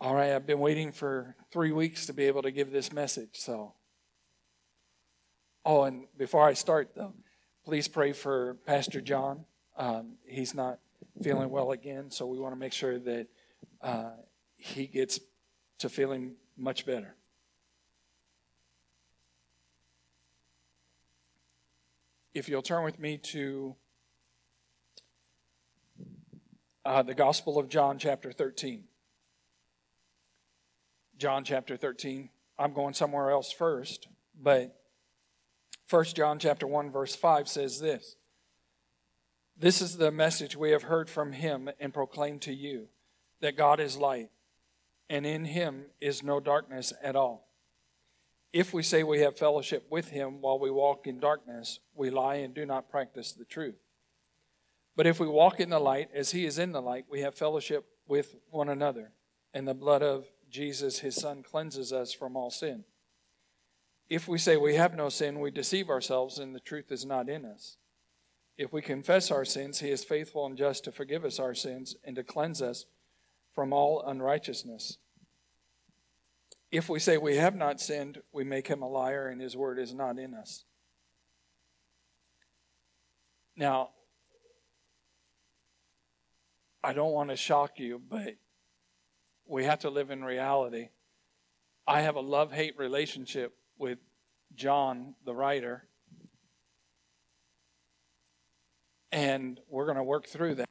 All right, I've been waiting for three weeks to be able to give this message. So, oh, and before I start, though, please pray for Pastor John. Um, he's not feeling well again, so we want to make sure that uh, he gets to feeling much better. If you'll turn with me to uh, the Gospel of John, chapter 13. John chapter 13. I'm going somewhere else first, but 1 John chapter 1 verse 5 says this. This is the message we have heard from him and proclaimed to you that God is light and in him is no darkness at all. If we say we have fellowship with him while we walk in darkness, we lie and do not practice the truth. But if we walk in the light as he is in the light, we have fellowship with one another, and the blood of Jesus, his Son, cleanses us from all sin. If we say we have no sin, we deceive ourselves and the truth is not in us. If we confess our sins, he is faithful and just to forgive us our sins and to cleanse us from all unrighteousness. If we say we have not sinned, we make him a liar and his word is not in us. Now, I don't want to shock you, but we have to live in reality. I have a love hate relationship with John, the writer, and we're going to work through that.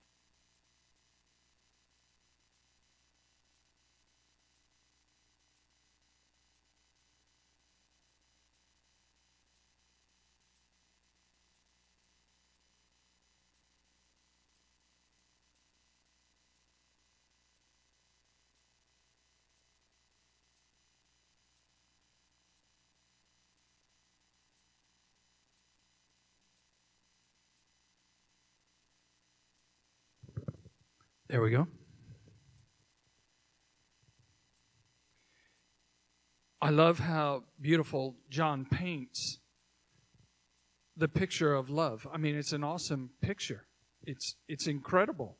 There we go. I love how beautiful John paints the picture of love. I mean, it's an awesome picture. It's it's incredible.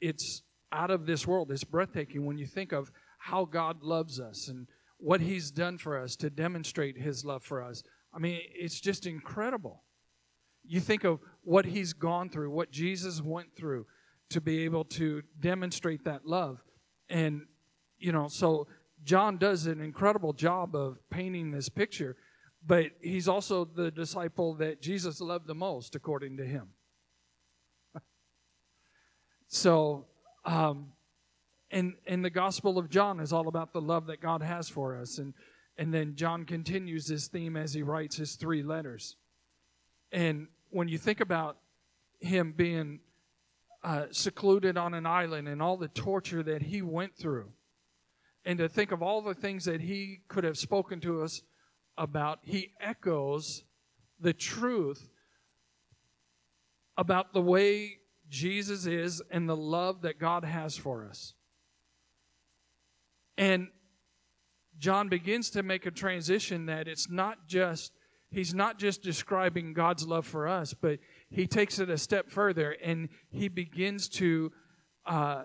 It's out of this world. It's breathtaking when you think of how God loves us and what he's done for us to demonstrate his love for us. I mean, it's just incredible. You think of what he's gone through, what Jesus went through to be able to demonstrate that love. And, you know, so John does an incredible job of painting this picture, but he's also the disciple that Jesus loved the most, according to him. so, um, and, and the Gospel of John is all about the love that God has for us. And, and then John continues this theme as he writes his three letters. And when you think about him being uh, secluded on an island and all the torture that he went through. And to think of all the things that he could have spoken to us about, he echoes the truth about the way Jesus is and the love that God has for us. And John begins to make a transition that it's not just, he's not just describing God's love for us, but he takes it a step further and he begins to uh,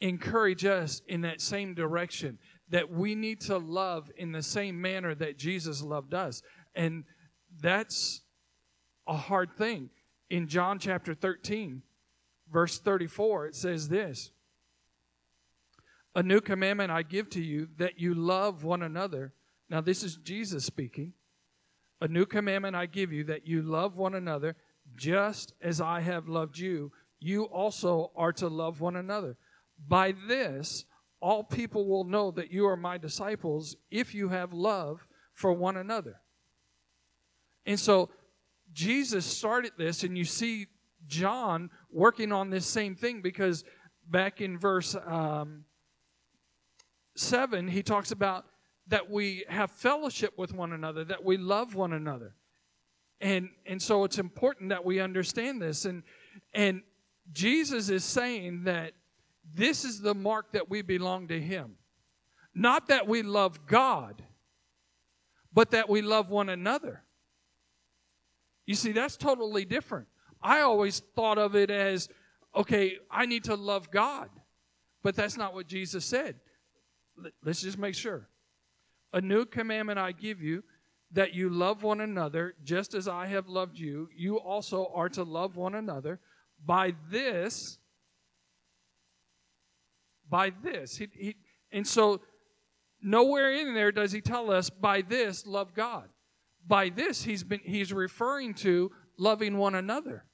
encourage us in that same direction that we need to love in the same manner that Jesus loved us. And that's a hard thing. In John chapter 13, verse 34, it says this A new commandment I give to you that you love one another. Now, this is Jesus speaking. A new commandment I give you that you love one another just as I have loved you, you also are to love one another. By this, all people will know that you are my disciples if you have love for one another. And so Jesus started this, and you see John working on this same thing because back in verse um, 7, he talks about that we have fellowship with one another, that we love one another. And and so it's important that we understand this and and Jesus is saying that this is the mark that we belong to him. Not that we love God, but that we love one another. You see, that's totally different. I always thought of it as okay, I need to love God. But that's not what Jesus said. let's just make sure. A new commandment I give you that you love one another just as I have loved you. You also are to love one another. By this, by this, he, he, and so nowhere in there does he tell us by this love God. By this he's been he's referring to loving one another.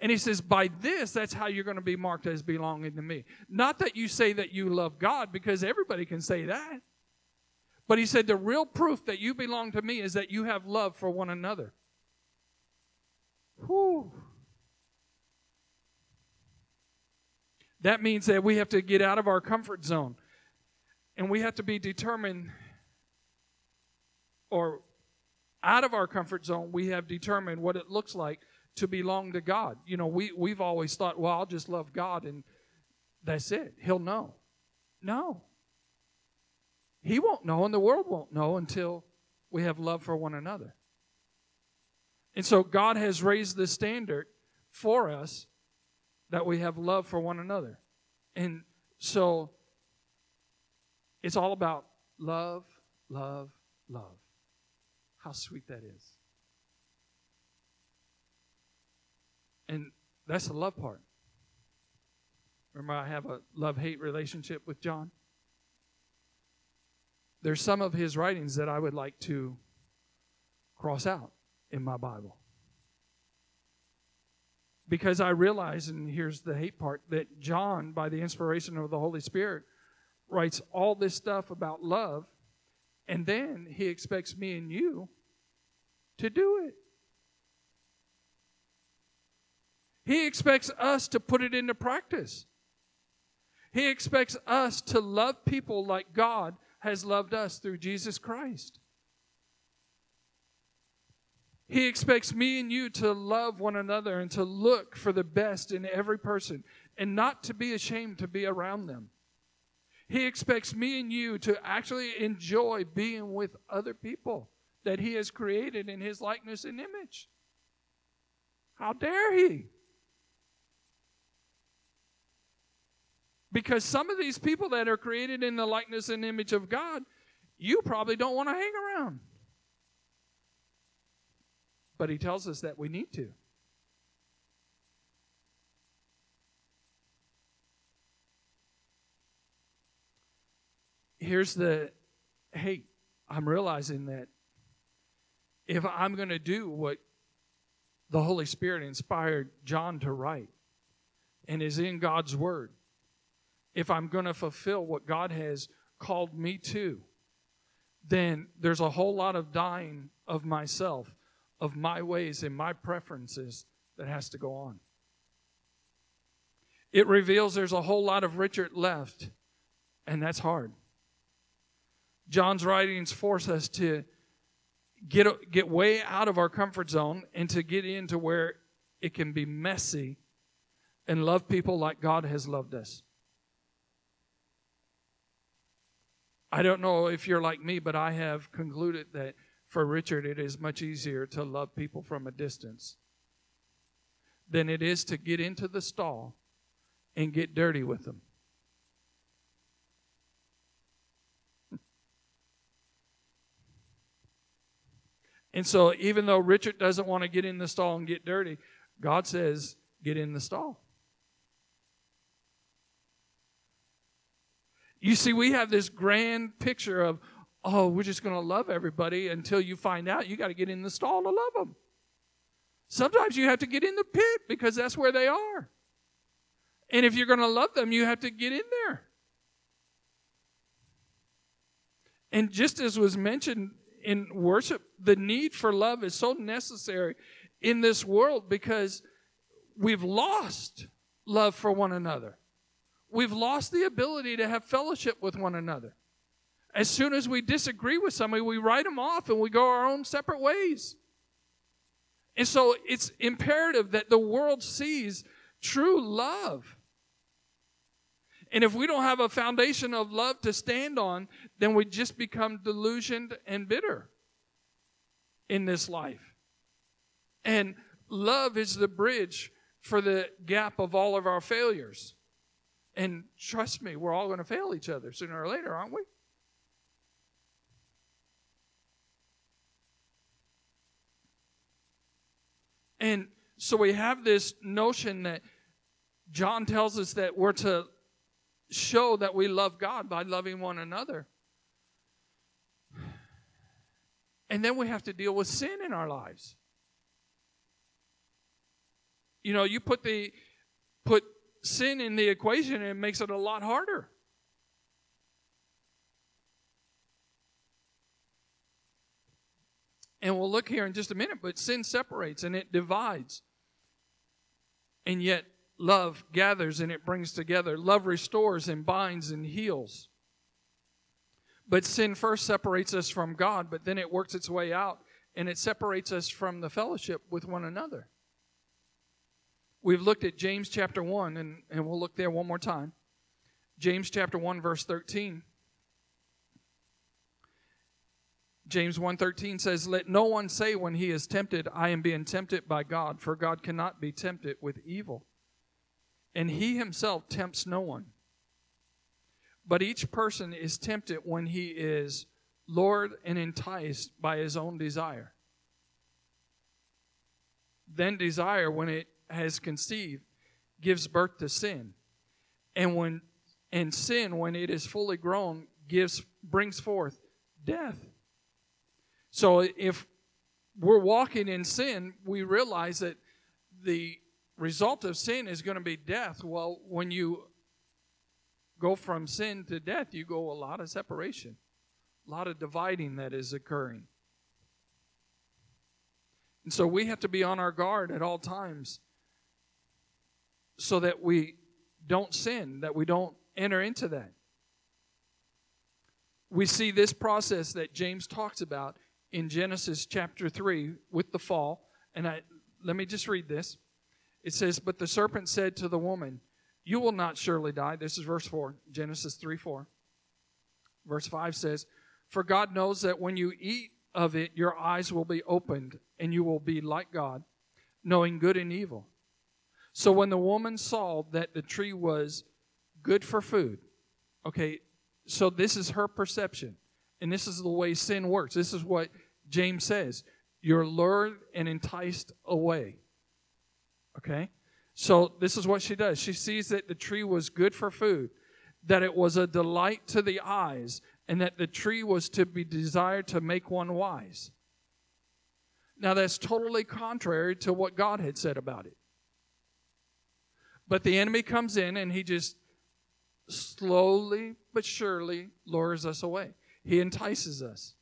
And he says, by this, that's how you're going to be marked as belonging to me. Not that you say that you love God, because everybody can say that. But he said, the real proof that you belong to me is that you have love for one another. Whew. That means that we have to get out of our comfort zone. And we have to be determined, or out of our comfort zone, we have determined what it looks like to belong to God. You know, we, we've always thought, well, I'll just love God and that's it. He'll know. No. He won't know, and the world won't know until we have love for one another. And so God has raised the standard for us that we have love for one another. And so it's all about love, love, love. How sweet that is. And that's the love part. Remember, I have a love hate relationship with John? There's some of his writings that I would like to cross out in my Bible. Because I realize, and here's the hate part, that John, by the inspiration of the Holy Spirit, writes all this stuff about love, and then he expects me and you to do it. He expects us to put it into practice. He expects us to love people like God has loved us through Jesus Christ. He expects me and you to love one another and to look for the best in every person and not to be ashamed to be around them. He expects me and you to actually enjoy being with other people that He has created in His likeness and image. How dare He? Because some of these people that are created in the likeness and image of God, you probably don't want to hang around. But he tells us that we need to. Here's the hey, I'm realizing that if I'm going to do what the Holy Spirit inspired John to write and is in God's Word, if I'm going to fulfill what God has called me to, then there's a whole lot of dying of myself, of my ways and my preferences that has to go on. It reveals there's a whole lot of Richard left, and that's hard. John's writings force us to get, get way out of our comfort zone and to get into where it can be messy and love people like God has loved us. I don't know if you're like me, but I have concluded that for Richard, it is much easier to love people from a distance than it is to get into the stall and get dirty with them. And so, even though Richard doesn't want to get in the stall and get dirty, God says, get in the stall. You see, we have this grand picture of, oh, we're just going to love everybody until you find out you got to get in the stall to love them. Sometimes you have to get in the pit because that's where they are. And if you're going to love them, you have to get in there. And just as was mentioned in worship, the need for love is so necessary in this world because we've lost love for one another we've lost the ability to have fellowship with one another. As soon as we disagree with somebody, we write them off and we go our own separate ways. And so it's imperative that the world sees true love. And if we don't have a foundation of love to stand on, then we just become delusioned and bitter in this life. And love is the bridge for the gap of all of our failures. And trust me, we're all going to fail each other sooner or later, aren't we? And so we have this notion that John tells us that we're to show that we love God by loving one another. And then we have to deal with sin in our lives. You know, you put the put sin in the equation and it makes it a lot harder. And we'll look here in just a minute, but sin separates and it divides. And yet love gathers and it brings together. Love restores and binds and heals. But sin first separates us from God, but then it works its way out and it separates us from the fellowship with one another. We've looked at James chapter 1, and, and we'll look there one more time. James chapter 1, verse 13. James 1:13 says, "Let no one say when he is tempted, I am being tempted by God, for God cannot be tempted with evil. And he himself tempts no one. But each person is tempted when he is lured and enticed by his own desire. Then desire, when it has conceived, gives birth to sin. And when and sin, when it is fully grown, gives brings forth death. So if we're walking in sin, we realize that the result of sin is going to be death. Well, when you go from sin to death, you go a lot of separation, a lot of dividing that is occurring. And so we have to be on our guard at all times so that we don't sin, that we don't enter into that. We see this process that James talks about in Genesis chapter 3 with the fall. And I, let me just read this. It says, But the serpent said to the woman, You will not surely die. This is verse 4, Genesis 3 4. Verse 5 says, For God knows that when you eat of it, your eyes will be opened, and you will be like God, knowing good and evil. So when the woman saw that the tree was good for food, okay, so this is her perception. And this is the way sin works. This is what James says. You're lured and enticed away. Okay? So this is what she does. She sees that the tree was good for food, that it was a delight to the eyes, and that the tree was to be desired to make one wise. Now that's totally contrary to what God had said about it. But the enemy comes in and he just slowly but surely lures us away. He entices us.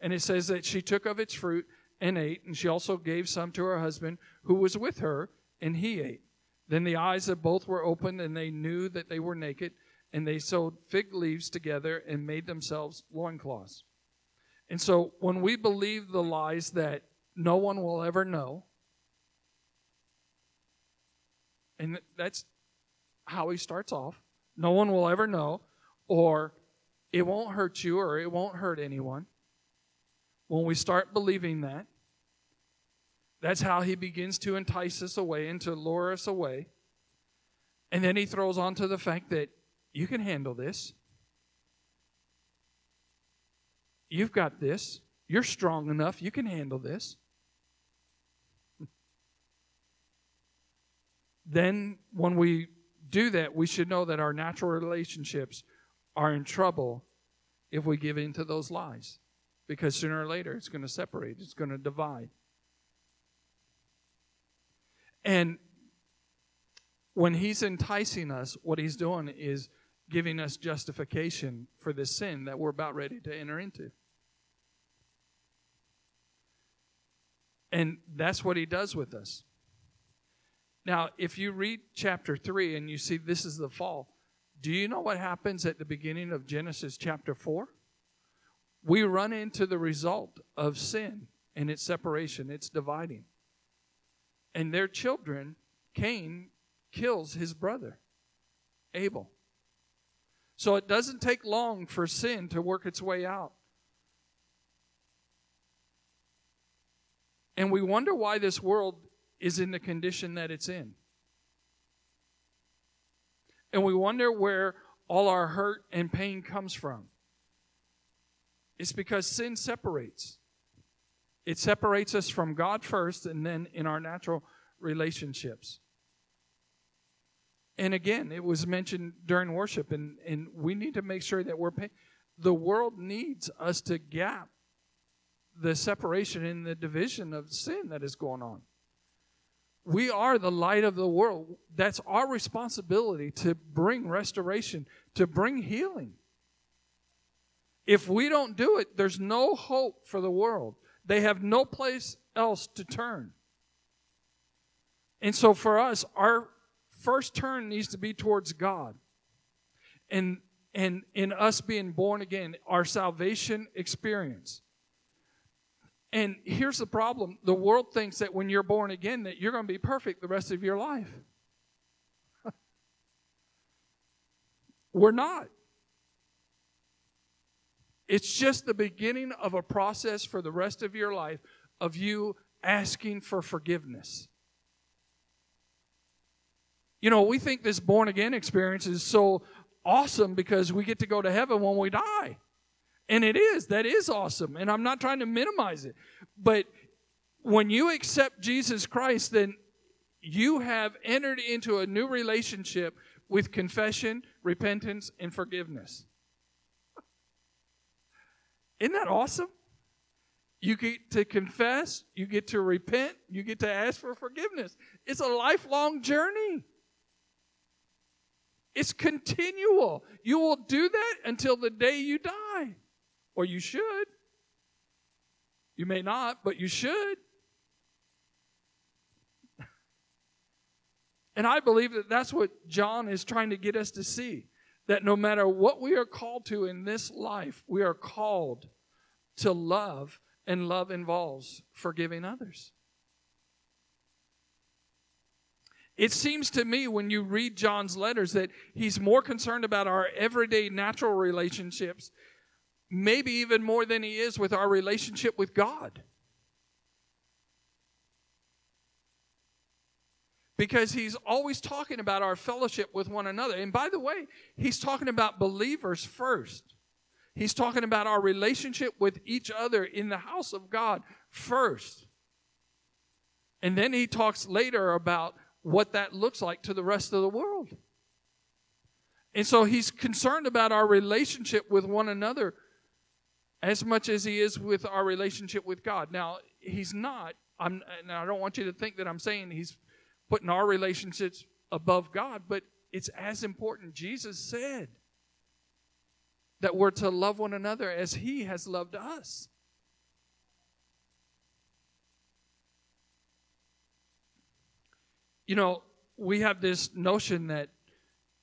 And it says that she took of its fruit and ate, and she also gave some to her husband who was with her, and he ate. Then the eyes of both were opened, and they knew that they were naked, and they sewed fig leaves together and made themselves loincloths. And so when we believe the lies that no one will ever know, and that's how he starts off, no one will ever know, or it won't hurt you or it won't hurt anyone. When we start believing that, that's how he begins to entice us away and to lure us away. And then he throws on to the fact that you can handle this. You've got this. You're strong enough. You can handle this. Then, when we do that, we should know that our natural relationships are in trouble if we give in to those lies. Because sooner or later, it's going to separate, it's going to divide. And when he's enticing us, what he's doing is giving us justification for the sin that we're about ready to enter into. And that's what he does with us. Now, if you read chapter 3 and you see this is the fall, do you know what happens at the beginning of Genesis chapter 4? We run into the result of sin and its separation, its dividing. And their children, Cain kills his brother, Abel. So it doesn't take long for sin to work its way out. And we wonder why this world is in the condition that it's in. And we wonder where all our hurt and pain comes from. It's because sin separates. It separates us from God first and then in our natural relationships. And again, it was mentioned during worship, and, and we need to make sure that we're paying. The world needs us to gap the separation and the division of sin that is going on. We are the light of the world. That's our responsibility to bring restoration, to bring healing. If we don't do it, there's no hope for the world. They have no place else to turn. And so for us, our first turn needs to be towards God. And and in us being born again, our salvation experience. And here's the problem the world thinks that when you're born again that you're going to be perfect the rest of your life. We're not. It's just the beginning of a process for the rest of your life of you asking for forgiveness. You know, we think this born again experience is so awesome because we get to go to heaven when we die. And it is. That is awesome. And I'm not trying to minimize it. But when you accept Jesus Christ, then you have entered into a new relationship with confession, repentance, and forgiveness. Isn't that awesome? You get to confess, you get to repent, you get to ask for forgiveness. It's a lifelong journey. It's continual. You will do that until the day you die. Or you should. You may not, but you should. And I believe that that's what John is trying to get us to see. That no matter what we are called to in this life, we are called to love, and love involves forgiving others. It seems to me when you read John's letters that he's more concerned about our everyday natural relationships maybe even more than he is with our relationship with God. Because he's always talking about our fellowship with one another. And by the way, he's talking about believers first. He's talking about our relationship with each other in the house of God first. And then he talks later about what that looks like to the rest of the world. And so he's concerned about our relationship with one another as much as he is with our relationship with God. Now, he's not, I'm, and I don't want you to think that I'm saying he's putting our relationships above God, but it's as important. Jesus said that we're to love one another as he has loved us. You know, we have this notion that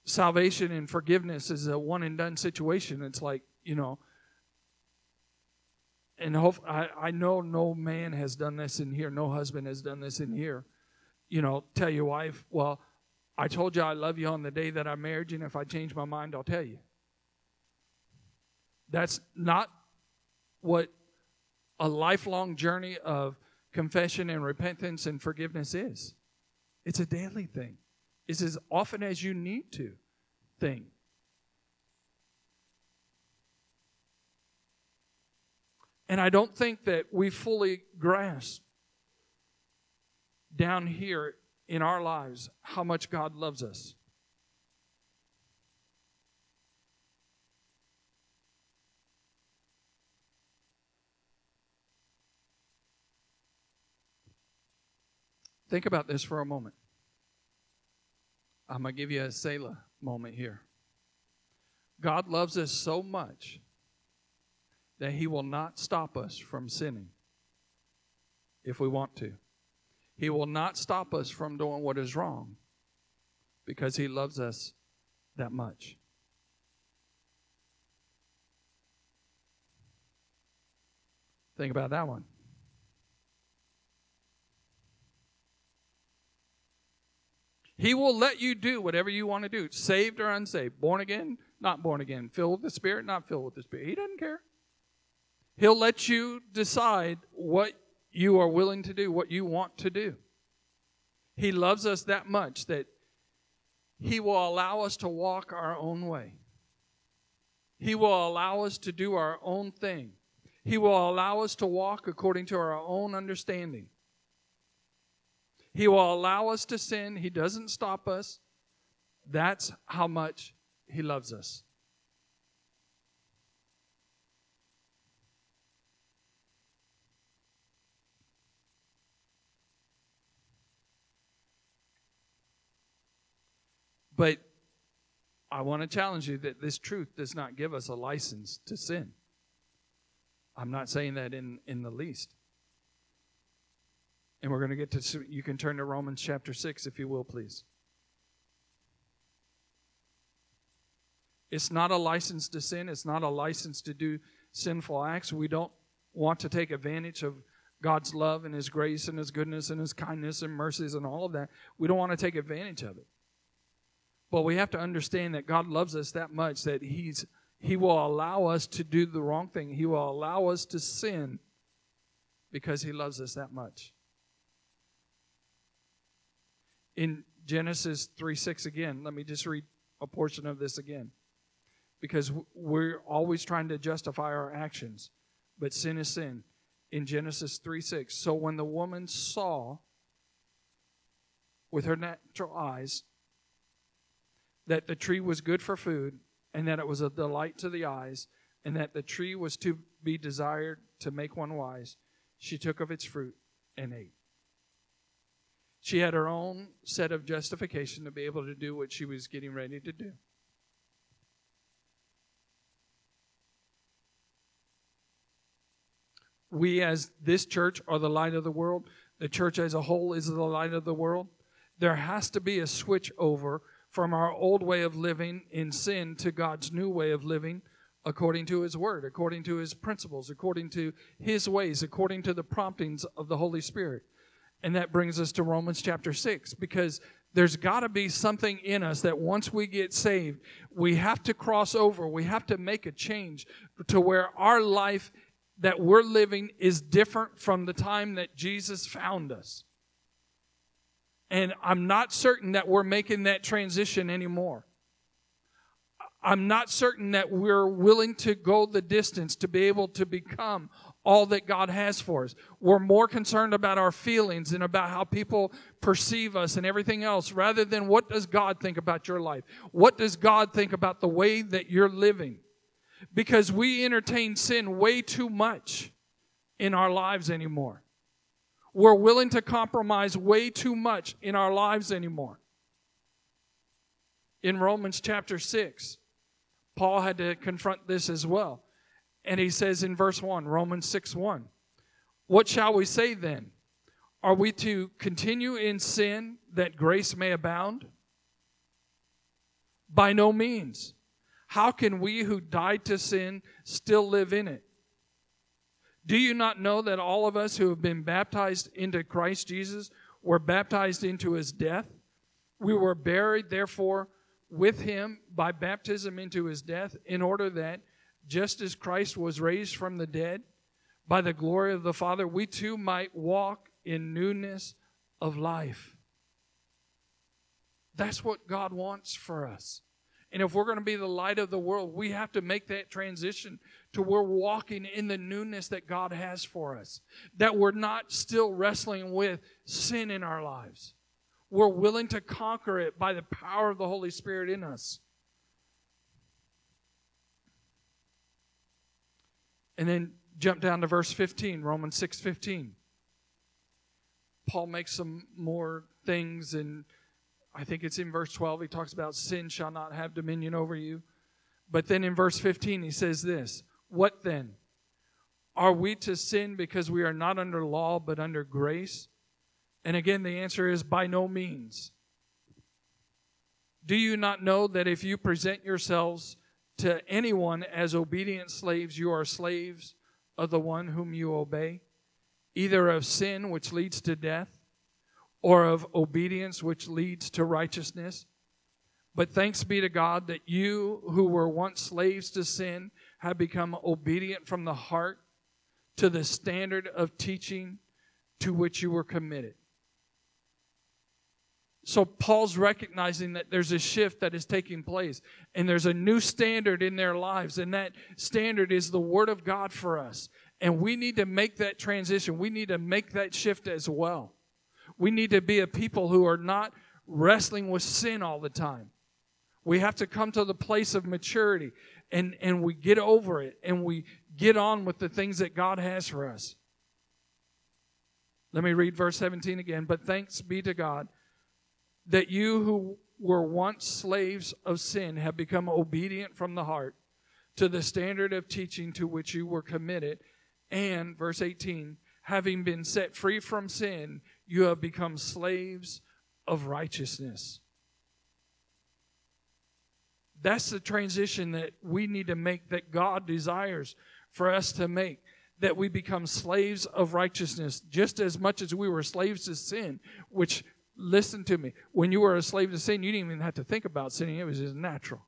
salvation and forgiveness is a one and done situation. It's like, you know, and hope, I, I know no man has done this in here, no husband has done this in here. You know, tell your wife, well, I told you I love you on the day that I married you, and if I change my mind, I'll tell you. That's not what a lifelong journey of confession and repentance and forgiveness is. It's a daily thing. It's as often as you need to thing. And I don't think that we fully grasp down here in our lives how much God loves us. Think about this for a moment. I'm going to give you a Selah moment here. God loves us so much that He will not stop us from sinning if we want to. He will not stop us from doing what is wrong because He loves us that much. Think about that one. He will let you do whatever you want to do, saved or unsaved, born again, not born again, filled with the Spirit, not filled with the Spirit. He doesn't care. He'll let you decide what you are willing to do, what you want to do. He loves us that much that He will allow us to walk our own way. He will allow us to do our own thing. He will allow us to walk according to our own understanding. He will allow us to sin. He doesn't stop us. That's how much He loves us. But I want to challenge you that this truth does not give us a license to sin. I'm not saying that in, in the least. And we're going to get to, you can turn to Romans chapter 6 if you will, please. It's not a license to sin, it's not a license to do sinful acts. We don't want to take advantage of God's love and His grace and His goodness and His kindness and mercies and all of that. We don't want to take advantage of it. But we have to understand that God loves us that much that He's He will allow us to do the wrong thing. He will allow us to sin because He loves us that much in Genesis 3 6 again, let me just read a portion of this again. Because we're always trying to justify our actions, but sin is sin. In Genesis 3 6. So when the woman saw with her natural eyes that the tree was good for food, and that it was a delight to the eyes, and that the tree was to be desired to make one wise, she took of its fruit and ate. She had her own set of justification to be able to do what she was getting ready to do. We, as this church, are the light of the world. The church as a whole is the light of the world. There has to be a switch over from our old way of living in sin to God's new way of living according to His Word, according to His principles, according to His ways, according to the promptings of the Holy Spirit. And that brings us to Romans chapter 6 because there's got to be something in us that once we get saved, we have to cross over. We have to make a change to where our life that we're living is different from the time that Jesus found us. And I'm not certain that we're making that transition anymore. I'm not certain that we're willing to go the distance to be able to become all that God has for us. We're more concerned about our feelings and about how people perceive us and everything else rather than what does God think about your life? What does God think about the way that you're living? Because we entertain sin way too much in our lives anymore. We're willing to compromise way too much in our lives anymore. In Romans chapter 6, Paul had to confront this as well. And he says in verse 1, Romans 6 1, What shall we say then? Are we to continue in sin that grace may abound? By no means. How can we who died to sin still live in it? Do you not know that all of us who have been baptized into Christ Jesus were baptized into his death? We were buried, therefore, with him by baptism into his death, in order that just as Christ was raised from the dead by the glory of the Father, we too might walk in newness of life. That's what God wants for us. And if we're going to be the light of the world, we have to make that transition to we're walking in the newness that God has for us. That we're not still wrestling with sin in our lives. We're willing to conquer it by the power of the Holy Spirit in us. And then jump down to verse 15, Romans 6 15. Paul makes some more things, and I think it's in verse 12. He talks about sin shall not have dominion over you. But then in verse 15, he says this What then? Are we to sin because we are not under law but under grace? And again, the answer is by no means. Do you not know that if you present yourselves to anyone as obedient slaves, you are slaves of the one whom you obey, either of sin, which leads to death, or of obedience, which leads to righteousness. But thanks be to God that you who were once slaves to sin have become obedient from the heart to the standard of teaching to which you were committed. So Paul's recognizing that there's a shift that is taking place and there's a new standard in their lives and that standard is the word of God for us. And we need to make that transition. We need to make that shift as well. We need to be a people who are not wrestling with sin all the time. We have to come to the place of maturity and, and we get over it and we get on with the things that God has for us. Let me read verse 17 again. But thanks be to God that you who were once slaves of sin have become obedient from the heart to the standard of teaching to which you were committed. And, verse 18, having been set free from sin, you have become slaves of righteousness. That's the transition that we need to make, that God desires for us to make. That we become slaves of righteousness just as much as we were slaves to sin, which Listen to me. When you were a slave to sin, you didn't even have to think about sinning, it was just natural.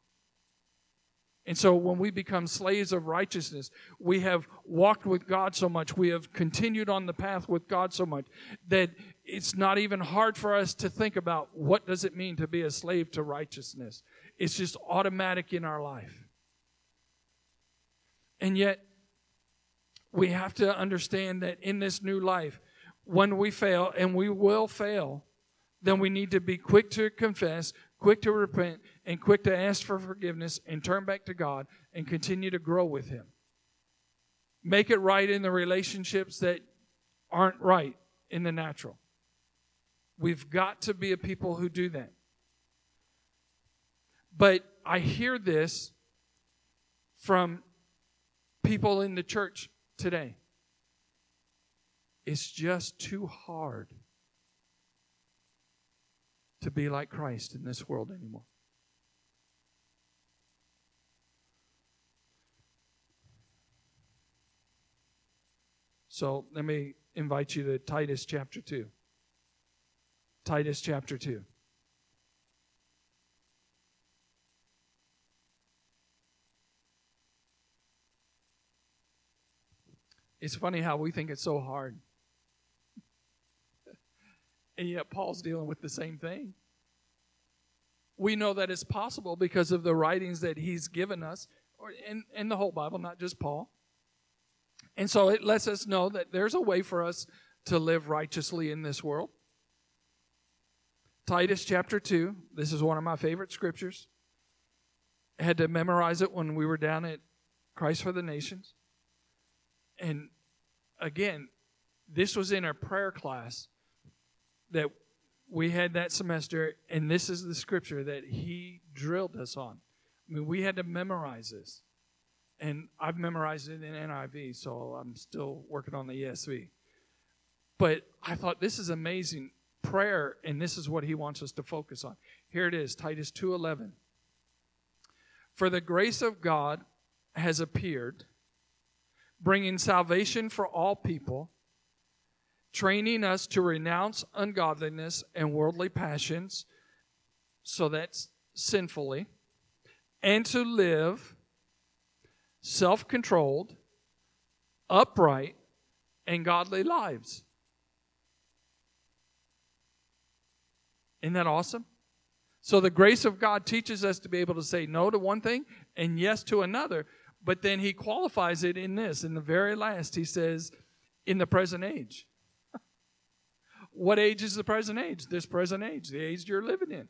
And so when we become slaves of righteousness, we have walked with God so much, we have continued on the path with God so much that it's not even hard for us to think about what does it mean to be a slave to righteousness. It's just automatic in our life. And yet we have to understand that in this new life, when we fail, and we will fail, then we need to be quick to confess, quick to repent, and quick to ask for forgiveness and turn back to God and continue to grow with Him. Make it right in the relationships that aren't right in the natural. We've got to be a people who do that. But I hear this from people in the church today. It's just too hard to be like Christ in this world anymore. So let me invite you to Titus chapter 2. Titus chapter 2. It's funny how we think it's so hard. And yet, Paul's dealing with the same thing. We know that it's possible because of the writings that he's given us, or in, in the whole Bible, not just Paul. And so it lets us know that there's a way for us to live righteously in this world. Titus chapter 2, this is one of my favorite scriptures. I had to memorize it when we were down at Christ for the Nations. And again, this was in our prayer class that we had that semester, and this is the scripture that he drilled us on. I mean, we had to memorize this. And I've memorized it in NIV, so I'm still working on the ESV. But I thought this is amazing prayer, and this is what he wants us to focus on. Here it is, Titus 2:11. For the grace of God has appeared, bringing salvation for all people training us to renounce ungodliness and worldly passions, so that's sinfully, and to live self controlled, upright, and godly lives. Isn't that awesome? So the grace of God teaches us to be able to say no to one thing and yes to another, but then he qualifies it in this. In the very last, he says, in the present age. What age is the present age? This present age, the age you're living in.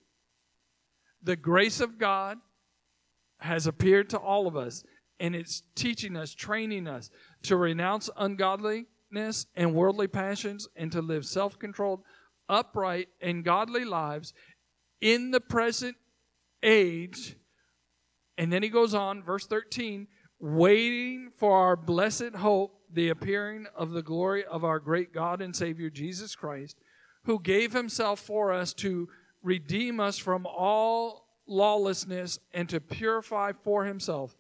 The grace of God has appeared to all of us, and it's teaching us, training us to renounce ungodliness and worldly passions and to live self controlled, upright, and godly lives in the present age. And then he goes on, verse 13, waiting for our blessed hope the appearing of the glory of our great God and Savior Jesus Christ, who gave himself for us to redeem us from all lawlessness and to purify for himself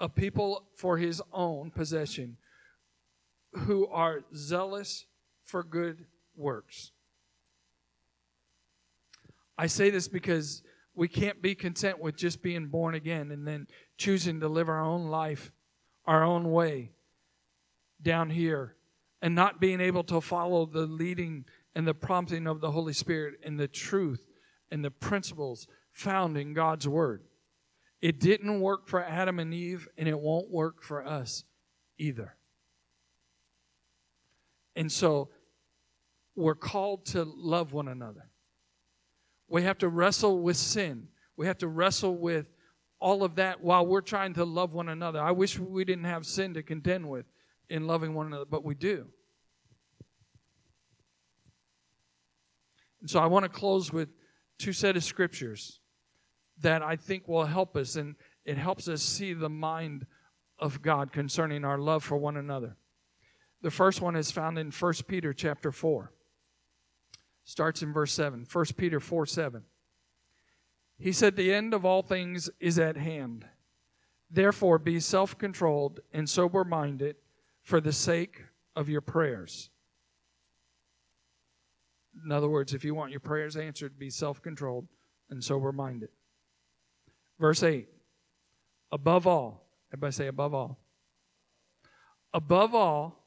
a people for his own possession who are zealous for good works. I say this because we can't be content with just being born again and then choosing to live our own life our own way down here and not being able to follow the leading and the prompting of the Holy Spirit and the truth and the principles found in God's Word. It didn't work for Adam and Eve, and it won't work for us either. And so we're called to love one another. We have to wrestle with sin. We have to wrestle with all of that while we're trying to love one another. I wish we didn't have sin to contend with in loving one another, but we do. And so I want to close with two set of scriptures that I think will help us and it helps us see the mind of God concerning our love for one another. The first one is found in 1 Peter chapter 4. Starts in verse 7. 1 Peter 4 7. He said, The end of all things is at hand. Therefore, be self controlled and sober minded for the sake of your prayers. In other words, if you want your prayers answered, be self controlled and sober minded. Verse 8 Above all, everybody say, above all. Above all,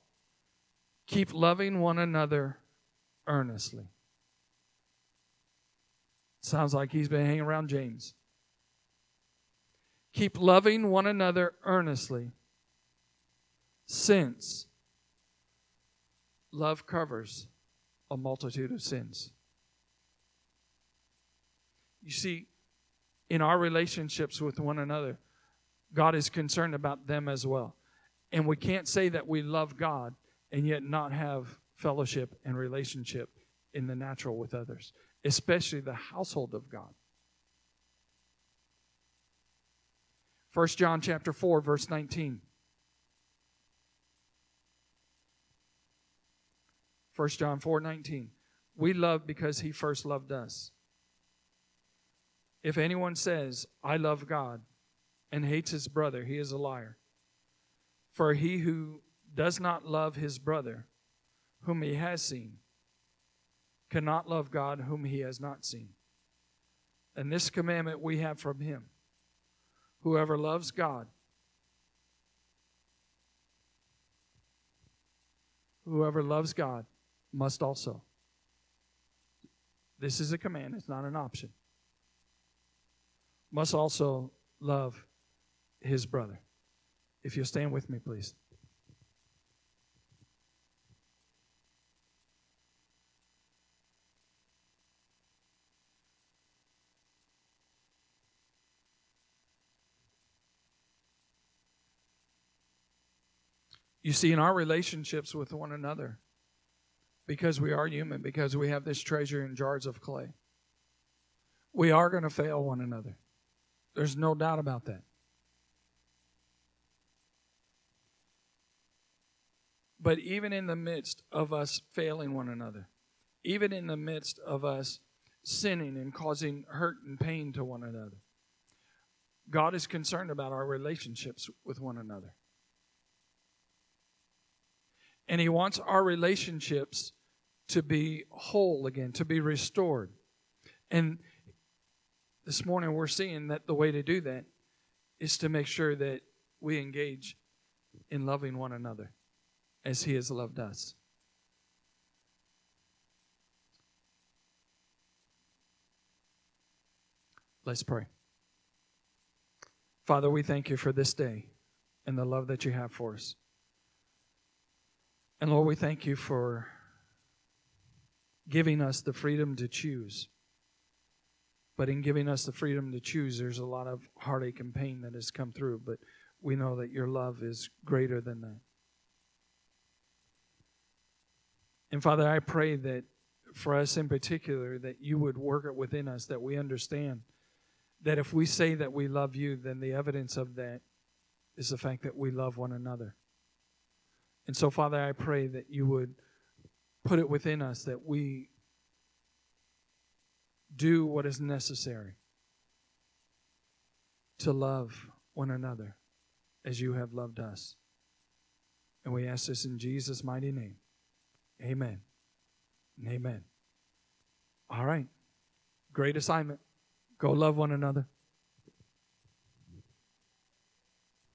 keep loving one another earnestly. Sounds like he's been hanging around James. Keep loving one another earnestly, since love covers a multitude of sins. You see, in our relationships with one another, God is concerned about them as well. And we can't say that we love God and yet not have fellowship and relationship in the natural with others, especially the household of God. 1 John chapter 4 verse 19. 1 John 4 19. We love because he first loved us. If anyone says, I love God, and hates his brother, he is a liar. For he who does not love his brother, whom he has seen, cannot love God whom he has not seen. And this commandment we have from him whoever loves God, whoever loves God must also. This is a command, it's not an option. Must also love his brother. If you'll stand with me, please. You see, in our relationships with one another, because we are human, because we have this treasure in jars of clay, we are going to fail one another. There's no doubt about that. But even in the midst of us failing one another, even in the midst of us sinning and causing hurt and pain to one another, God is concerned about our relationships with one another. And He wants our relationships to be whole again, to be restored. And this morning we're seeing that the way to do that is to make sure that we engage in loving one another as He has loved us. Let's pray. Father, we thank you for this day and the love that you have for us. And Lord, we thank you for giving us the freedom to choose. But in giving us the freedom to choose, there's a lot of heartache and pain that has come through. But we know that your love is greater than that. And Father, I pray that for us in particular, that you would work it within us, that we understand that if we say that we love you, then the evidence of that is the fact that we love one another. And so, Father, I pray that you would put it within us that we do what is necessary to love one another as you have loved us. And we ask this in Jesus' mighty name. Amen. amen. All right. Great assignment. Go love one another.